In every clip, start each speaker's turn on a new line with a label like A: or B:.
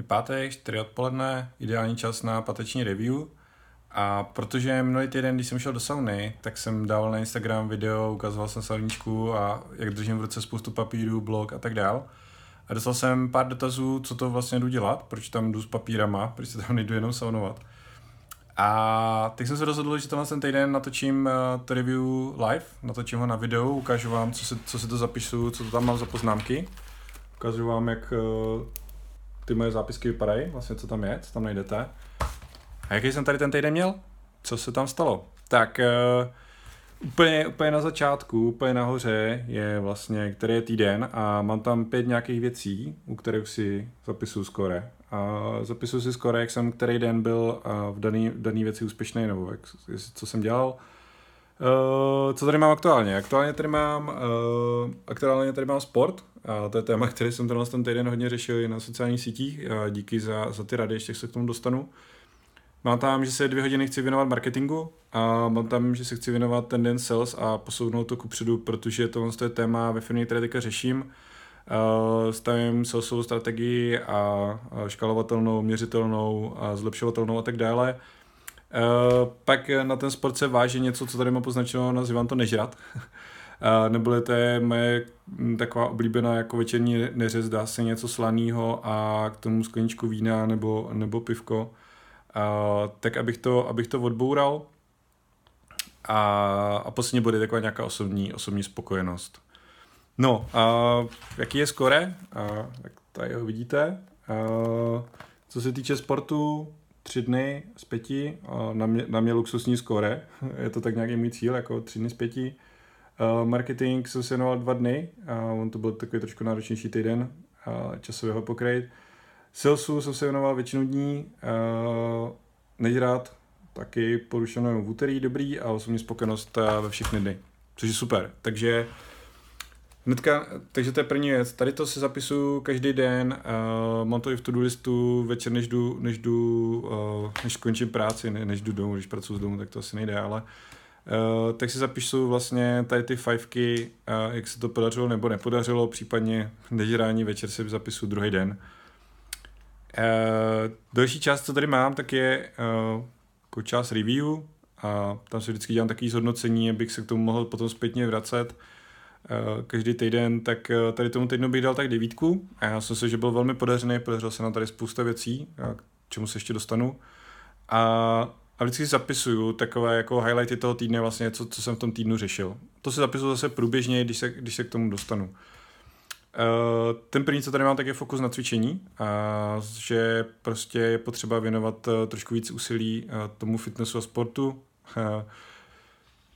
A: Je pátek, 4 odpoledne, ideální čas na pateční review. A protože minulý týden, když jsem šel do sauny, tak jsem dával na Instagram video, ukazoval jsem salníčku a jak držím v ruce spoustu papírů, blok a tak dál. A dostal jsem pár dotazů, co to vlastně jdu dělat, proč tam jdu s papírama, proč se tam nejdu jenom saunovat. A teď jsem se rozhodl, že tenhle ten týden natočím uh, to review live, natočím ho na videu, ukážu vám, co si, co si to zapisu, co to tam mám za poznámky. Ukážu vám, jak uh, ty moje zápisky vypadají, vlastně co tam je, co tam najdete. A jaký jsem tady ten týden měl? Co se tam stalo? Tak uh, úplně, úplně na začátku, úplně nahoře je vlastně, který je týden a mám tam pět nějakých věcí, u kterých si zapisuju skore. A zapisuju si skore, jak jsem který den byl v daný, daný věci úspěšný, nebo jak, co jsem dělal. Uh, co tady mám aktuálně? Aktuálně tady mám, uh, aktuálně tady mám sport, a to je téma, který jsem tenhle ten týden hodně řešil i na sociálních sítích. A díky za, za ty rady, ještě se k tomu dostanu. Mám tam, že se dvě hodiny chci věnovat marketingu a mám tam, že se chci věnovat ten sales a posunout to kupředu, protože tohle je téma ve firmě, které teďka řeším. Uh, stavím salesovou strategii a škalovatelnou, měřitelnou a zlepšovatelnou a tak dále. Uh, pak na ten sport se váží něco, co tady mám poznačeno, nazývám to nežrat. nebo to je moje taková oblíbená jako večerní neřez, dá se něco slaného a k tomu skleničku vína nebo, nebo pivko. Uh, tak abych to, abych to odboural a, a posledně bude taková nějaká osobní, osobní spokojenost. No, uh, jaký je skore? Uh, tak tady ho vidíte. Uh, co se týče sportu, tři dny z pěti, na, mě, na mě luxusní skore, je to tak nějaký můj cíl, jako tři dny z pěti. Uh, marketing jsem se věnoval dva dny, on to byl takový trošku náročnější týden, uh, časově ho pokrýt. Salesu jsem se věnoval většinu dní, uh, nejrád taky porušeno v úterý dobrý a osobní spokojenost uh, ve všechny dny, což je super. Takže Hnedka, takže to je první věc. Tady to si zapisuju každý den, uh, mám to i v to-do listu večer, než jdu, než, jdu, uh, než skončím práci, ne, než jdu domů, když pracuji z domu, tak to asi nejde, ale uh, tak si zapíšu vlastně tady ty fivky, uh, jak se to podařilo nebo nepodařilo, případně nežrání večer si zapisu druhý den. Uh, další část, co tady mám, tak je uh, jako část review a tam si vždycky dělám takový zhodnocení, abych se k tomu mohl potom zpětně vracet uh, každý týden, tak uh, tady tomu týdnu bych dal tak devítku a já jsem si, že byl velmi podařený, podařilo se nám tady spousta věcí, k čemu se ještě dostanu. A a vždycky zapisuju takové jako highlighty toho týdne, vlastně co, co jsem v tom týdnu řešil. To si zapisuju zase průběžně, když se, když se k tomu dostanu. Ten první, co tady mám, tak je fokus na cvičení, a že prostě je potřeba věnovat trošku víc úsilí tomu fitnessu a sportu.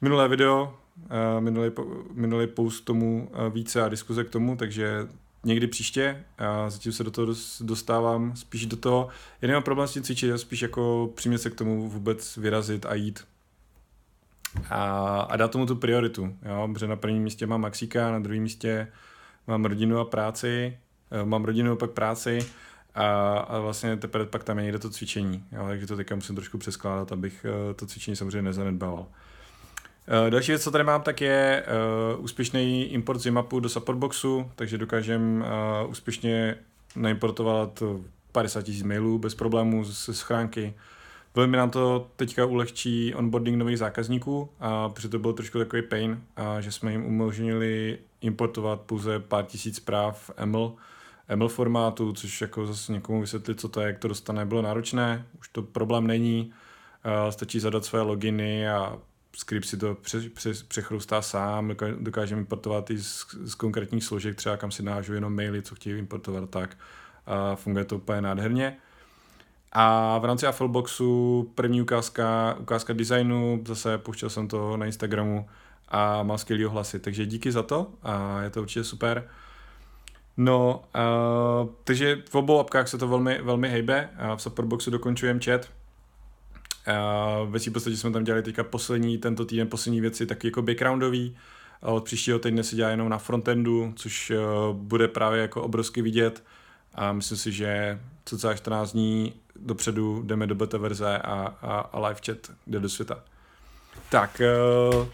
A: Minulé video, minulý, minulý post tomu uh, více a diskuze k tomu, takže někdy příště. A zatím se do toho dostávám spíš do toho, já nemám problém s tím cvičit, spíš jako přimět se k tomu vůbec vyrazit a jít. A, a dát tomu tu prioritu, jo, protože na prvním místě mám Maxíka, na druhém místě mám rodinu a práci, eh, mám rodinu a pak práci a, a vlastně teprve pak tam je někde to cvičení, jo, takže to teďka musím trošku přeskládat, abych eh, to cvičení samozřejmě nezanedbával. Uh, další věc, co tady mám, tak je uh, úspěšný import z mapu do supportboxu, takže dokážem uh, úspěšně naimportovat 50 000 mailů bez problémů ze schránky. Velmi nám to teďka ulehčí onboarding nových zákazníků, a protože to byl trošku takový pain, a že jsme jim umožnili importovat pouze pár tisíc zpráv ML, ML formátu, což jako zase někomu vysvětlit, co to je, jak to dostane, bylo náročné, už to problém není, stačí zadat své loginy a skript si to pře, pře, přechrustá sám, dokáže importovat i z, z konkrétních složek, třeba kam si nážu jenom maily, co chtějí importovat, tak a funguje to úplně nádherně. A v rámci Affleboxu první ukázka, ukázka designu, zase pouštěl jsem to na Instagramu a má skvělý ohlasy, takže díky za to a je to určitě super. No, uh, takže v obou apkách se to velmi, velmi hejbe. V Supportboxu dokončujeme chat, Uh, ve podstatě jsme tam dělali teďka poslední, tento týden poslední věci, taky jako backgroundový. A od příštího týdne se dělá jenom na frontendu, což uh, bude právě jako obrovsky vidět. A myslím si, že cca 14 dní dopředu jdeme do beta verze a, a, a live chat jde do světa. Tak, uh,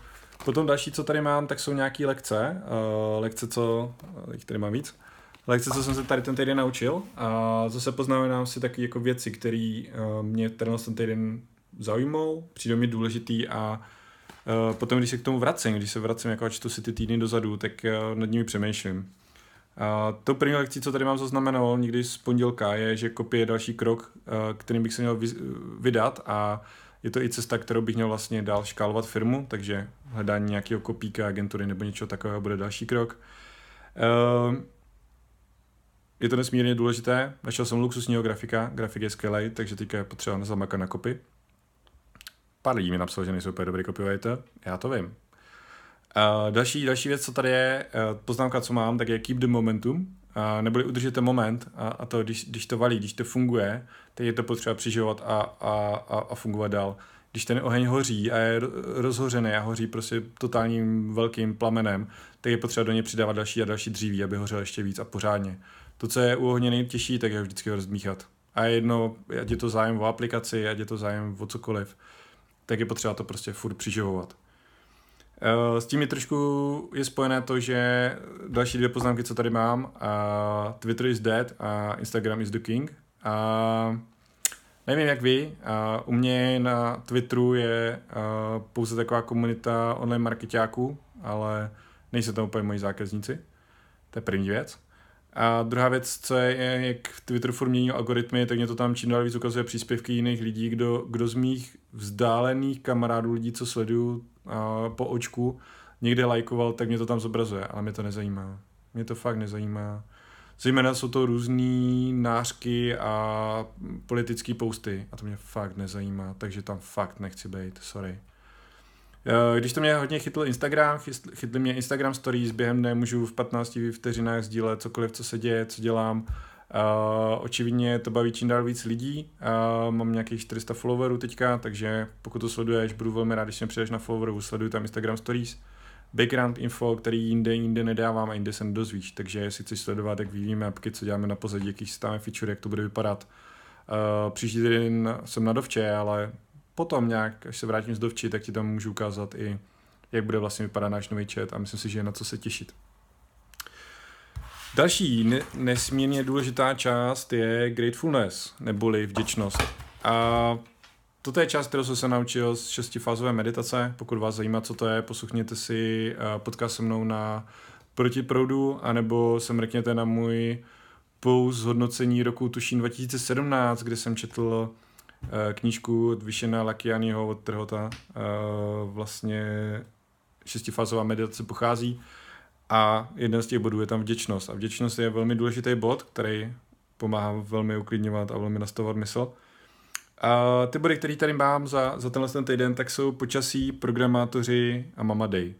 A: potom další, co tady mám, tak jsou nějaké lekce. Uh, lekce, co, jich tady mám víc. lekce, co jsem se tady ten týden naučil a zase poznamenám si taky jako věci, které mě tenhle ten týden zaujmou, přijdou mi důležitý a uh, potom, když se k tomu vracím, když se vracím jako a čtu si ty týdny dozadu, tak uh, nad nimi přemýšlím. A to první lekcí, co tady mám zaznamenal někdy z pondělka, je, že kopie je další krok, kterým bych se měl vydat a je to i cesta, kterou bych měl vlastně dál škálovat firmu, takže hledání nějakého kopíka, agentury nebo něčeho takového bude další krok. Je to nesmírně důležité. Našel jsem luxusního grafika, grafik je skvělý, takže teďka je potřeba zamakat na kopy. Pár lidí mi napsal, že nejsou úplně dobrý copywriter, já to vím. Uh, další, další věc, co tady je, uh, poznámka, co mám, tak je keep the momentum, uh, neboli udržet ten moment a, a to, když, když to valí, když to funguje, tak je to potřeba přižovat a, a, a, a fungovat dál. Když ten oheň hoří a je rozhořený a hoří prostě totálním velkým plamenem, tak je potřeba do něj přidávat další a další dříví, aby hořel ještě víc a pořádně. To, co je u ohně nejtěžší, tak je vždycky rozmíchat. A jedno, ať je to zájem o aplikaci, ať je to zájem o cokoliv, tak je potřeba to prostě furt přiživovat. Eh, s tím je trošku je spojené to, že další dvě poznámky, co tady mám, Twitter is dead a Instagram is the king. A nevím jak vy, uh, u mě na Twitteru je uh, pouze taková komunita online marketáků, ale nejsou tam úplně moji zákazníci. To je první věc. A druhá věc, co je, jak Twitter furt mění algoritmy, tak mě to tam čím dál víc ukazuje příspěvky jiných lidí, kdo, kdo z mých vzdálených kamarádů, lidí, co sleduju a, po očku, někde lajkoval, tak mě to tam zobrazuje, ale mě to nezajímá. Mě to fakt nezajímá. Zejména jsou to různé nářky a politické posty a to mě fakt nezajímá, takže tam fakt nechci být, sorry. Eh, když to mě hodně chytl Instagram, chytli mě Instagram stories, během dne můžu v 15 vteřinách sdílet cokoliv, co se děje, co dělám. Uh, očividně to baví čím dál víc lidí. Uh, mám nějakých 400 followerů teďka, takže pokud to sleduješ, budu velmi rád, když mě přijdeš na followeru, sleduj tam Instagram stories. Background info, který jinde, jinde nedávám a jinde se nedozvíš. Takže jestli chceš sledovat, jak vyvíjíme apky, co děláme na pozadí, jaký stáme feature, jak to bude vypadat. Uh, příští týden jsem na dovče, ale potom nějak, až se vrátím z dovči, tak ti tam můžu ukázat i, jak bude vlastně vypadat náš nový chat a myslím si, že je na co se těšit. Další ne- nesmírně důležitá část je gratefulness, neboli vděčnost. A toto je část, kterou jsem se naučil z šestifázové meditace. Pokud vás zajímá, co to je, poslouchněte si eh, podcast se mnou na Protiproudu, anebo se mrkněte na můj post zhodnocení roku tuším 2017, kde jsem četl knížku od Vyšena Lakianiho od Trhota. Eh, vlastně šestifázová meditace pochází a jeden z těch bodů je tam vděčnost. A vděčnost je velmi důležitý bod, který pomáhá velmi uklidňovat a velmi nastavovat mysl. A ty body, které tady mám za, za tenhle ten týden, tak jsou počasí, programátoři a Mama Day.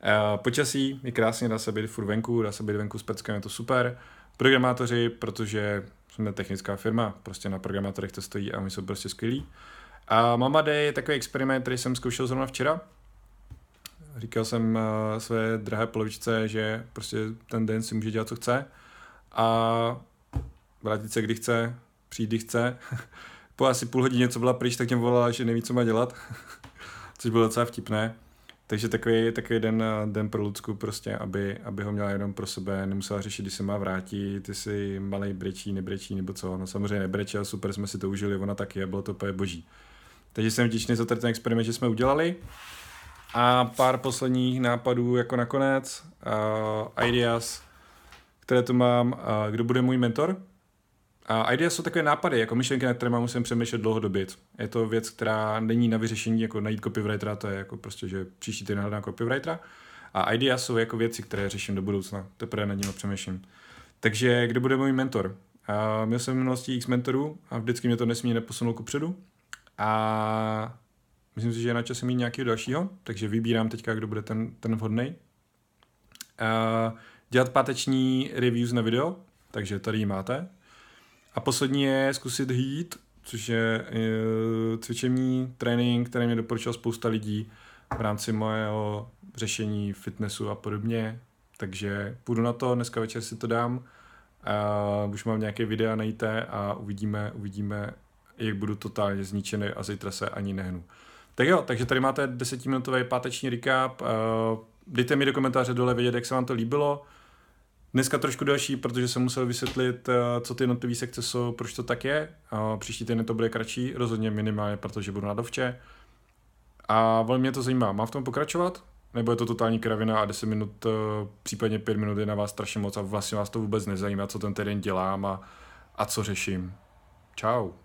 A: A počasí je krásně, dá se být furt venku, dá se být venku s peckem, je to super. Programátoři, protože jsme technická firma, prostě na programátorech to stojí a my jsou prostě skvělí. A Mama Day je takový experiment, který jsem zkoušel zrovna včera. Říkal jsem uh, své drahé polovičce, že prostě ten den si může dělat, co chce a vrátit se, kdy chce, přijít, kdy chce. po asi půl hodině, co byla pryč, tak mě volala, že neví, co má dělat, což bylo docela vtipné. Takže takový, takový den, den pro Lucku prostě, aby, aby ho měla jenom pro sebe, nemusela řešit, kdy se má vrátit, jestli malej brečí, nebrečí nebo co. No samozřejmě nebreče, ale super jsme si to užili, ona taky a bylo to úplně boží. Takže jsem vděčný za ten experiment, že jsme udělali. A pár posledních nápadů jako nakonec, uh, ideas, které tu mám. Uh, kdo bude můj mentor? A idea jsou takové nápady, jako myšlenky, na které mám musím přemýšlet dlouhodobě. Je to věc, která není na vyřešení, jako najít copywritera, to je jako prostě, že příští týden hledám copywritera. A idea jsou jako věci, které řeším do budoucna. Teprve nad nimi přemýšlím. Takže kdo bude můj mentor? A měl jsem v minulosti x mentorů a vždycky mě to nesmírně neposunul ku předu. A myslím si, že je na čase mít nějakého dalšího, takže vybírám teďka, kdo bude ten, ten vhodný. dělat páteční reviews na video, takže tady ji máte. A poslední je zkusit hít, což je cvičení, trénink, který mě doporučil spousta lidí v rámci mojeho řešení fitnessu a podobně. Takže půjdu na to, dneska večer si to dám. A už mám nějaké videa najité a uvidíme, uvidíme, jak budu totálně zničený a zítra se ani nehnu. Tak jo, takže tady máte desetiminutový páteční recap. Dejte mi do komentáře dole vědět, jak se vám to líbilo Dneska trošku další, protože jsem musel vysvětlit, eh, co ty jednotlivé sekce jsou, proč to tak je. Příští týden to bude kratší, rozhodně minimálně, protože budu na dovče. A velmi mě to zajímá. Mám v tom pokračovat? Nebo je to totální kravina a 10 minut, eh, případně 5 minut je na vás strašně moc a vlastně vás to vůbec nezajímá, co ten týden dělám a, a co řeším. Ciao.